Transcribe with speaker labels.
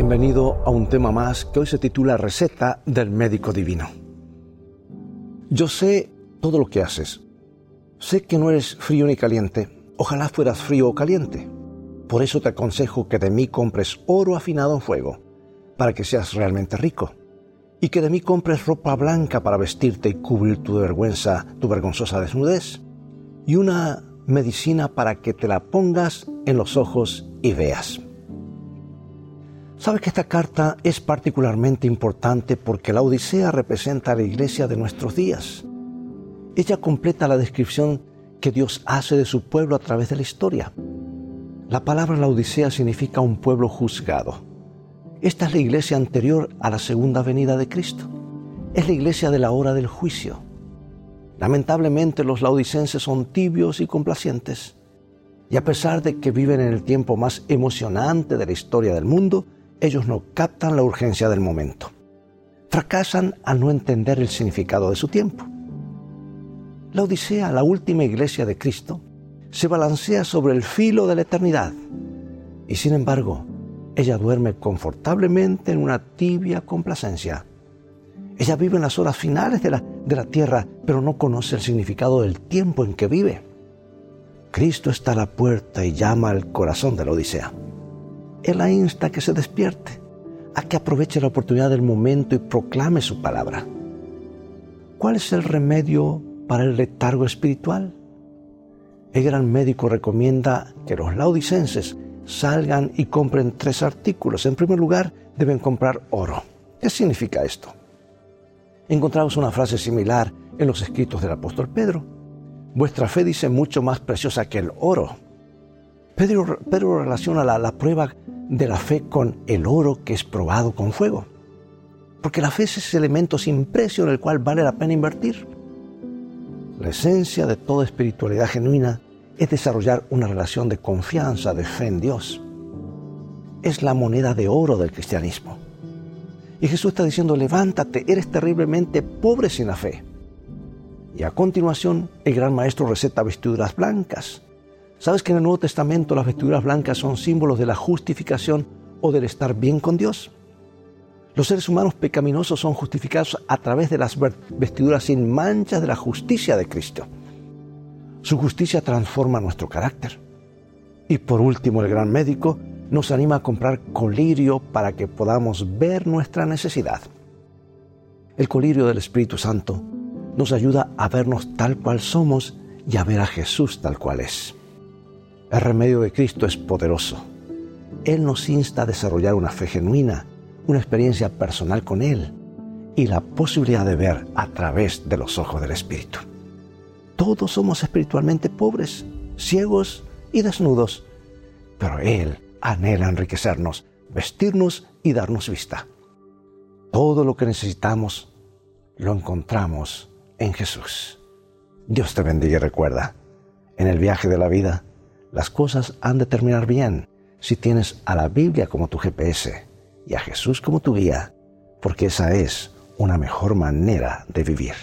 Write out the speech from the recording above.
Speaker 1: Bienvenido a un tema más que hoy se titula Receta del Médico Divino. Yo sé todo lo que haces. Sé que no eres frío ni caliente. Ojalá fueras frío o caliente. Por eso te aconsejo que de mí compres oro afinado en fuego, para que seas realmente rico. Y que de mí compres ropa blanca para vestirte y cubrir tu vergüenza, tu vergonzosa desnudez. Y una medicina para que te la pongas en los ojos y veas. Sabes que esta carta es particularmente importante porque la Odisea representa a la iglesia de nuestros días. Ella completa la descripción que Dios hace de su pueblo a través de la historia. La palabra la Odisea significa un pueblo juzgado. Esta es la iglesia anterior a la segunda venida de Cristo. Es la iglesia de la hora del juicio. Lamentablemente los laodicenses son tibios y complacientes. Y a pesar de que viven en el tiempo más emocionante de la historia del mundo, ellos no captan la urgencia del momento. Fracasan al no entender el significado de su tiempo. La Odisea, la última iglesia de Cristo, se balancea sobre el filo de la eternidad y sin embargo, ella duerme confortablemente en una tibia complacencia. Ella vive en las horas finales de la, de la tierra, pero no conoce el significado del tiempo en que vive. Cristo está a la puerta y llama al corazón de la Odisea. Él la insta a que se despierte, a que aproveche la oportunidad del momento y proclame su palabra. ¿Cuál es el remedio para el letargo espiritual? El gran médico recomienda que los laodicenses salgan y compren tres artículos. En primer lugar, deben comprar oro. ¿Qué significa esto? Encontramos una frase similar en los escritos del apóstol Pedro. Vuestra fe dice mucho más preciosa que el oro Pedro, relaciona la, la prueba de la fe con el oro que es probado con fuego. Porque la fe es ese elemento sin precio en el cual vale la pena invertir. La esencia de toda espiritualidad genuina es desarrollar una relación de confianza, de fe en Dios. Es la moneda de oro del cristianismo. Y Jesús está diciendo, levántate, eres terriblemente pobre sin la fe. Y a continuación, el gran maestro receta vestiduras blancas, ¿Sabes que en el Nuevo Testamento las vestiduras blancas son símbolos de la justificación o del estar bien con Dios? Los seres humanos pecaminosos son justificados a través de las vestiduras sin manchas de la justicia de Cristo. Su justicia transforma nuestro carácter. Y por último, el gran médico nos anima a comprar colirio para que podamos ver nuestra necesidad. El colirio del Espíritu Santo nos ayuda a vernos tal cual somos y a ver a Jesús tal cual es. El remedio de Cristo es poderoso. Él nos insta a desarrollar una fe genuina, una experiencia personal con Él y la posibilidad de ver a través de los ojos del Espíritu. Todos somos espiritualmente pobres, ciegos y desnudos, pero Él anhela enriquecernos, vestirnos y darnos vista. Todo lo que necesitamos lo encontramos en Jesús. Dios te bendiga y recuerda, en el viaje de la vida, las cosas han de terminar bien si tienes a la Biblia como tu GPS y a Jesús como tu guía, porque esa es una mejor manera de vivir.